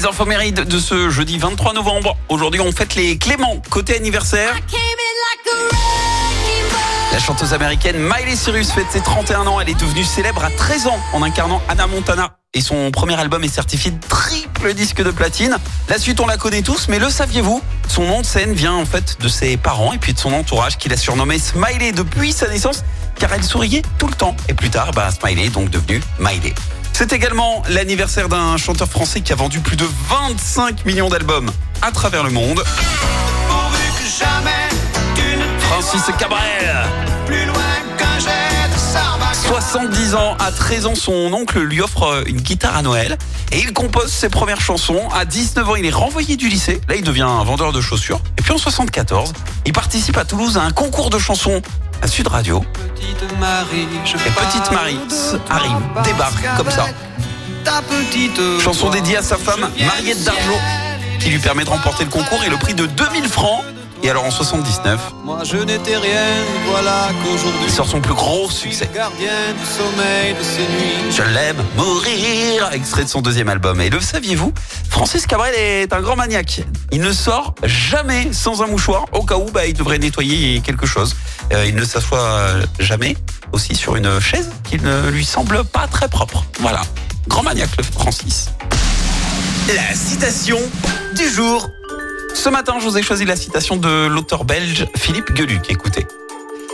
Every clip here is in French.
Les infos mérites de ce jeudi 23 novembre. Aujourd'hui, on fête les Cléments. Côté anniversaire, la chanteuse américaine Miley Cyrus fête ses 31 ans. Elle est devenue célèbre à 13 ans en incarnant Anna Montana. Et son premier album est certifié triple disque de platine. La suite, on la connaît tous, mais le saviez-vous? Son nom de scène vient en fait de ses parents et puis de son entourage qu'il a surnommé Smiley depuis sa naissance, car elle souriait tout le temps. Et plus tard, bah, Smiley est donc devenu Miley. C'est également l'anniversaire d'un chanteur français qui a vendu plus de 25 millions d'albums à travers le monde. Francis Cabrel. 70 ans, à 13 ans, son oncle lui offre une guitare à Noël et il compose ses premières chansons. À 19 ans, il est renvoyé du lycée. Là, il devient un vendeur de chaussures. Et puis en 74, il participe à Toulouse à un concours de chansons à Sud Radio. Petite Marie, je Et Petite Marie arrive, débarque comme ça. Ta petite Chanson dédiée à sa femme, Mariette Dargeau, qui lui permet de remporter le concours et le prix de 2000 francs. Et alors en 79, Moi je n'étais rien, voilà qu'aujourd'hui il sort son plus gros succès. Gardien du sommeil de ces nuits Je l'aime mourir, extrait de son deuxième album. Et le saviez-vous Francis Cabrel est un grand maniaque. Il ne sort jamais sans un mouchoir, au cas où bah, il devrait nettoyer quelque chose. Euh, il ne s'assoit jamais aussi sur une chaise qui ne lui semble pas très propre. Voilà, grand maniaque le Francis. La citation du jour. Ce matin, je vous ai choisi la citation de l'auteur belge Philippe Geluc. Écoutez.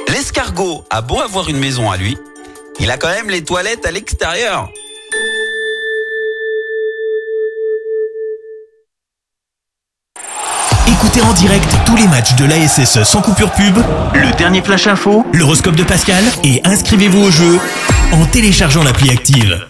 L'escargot a beau avoir une maison à lui, il a quand même les toilettes à l'extérieur. Écoutez en direct tous les matchs de l'ASSE sans coupure pub, le dernier flash info, l'horoscope de Pascal et inscrivez-vous au jeu en téléchargeant l'appli active.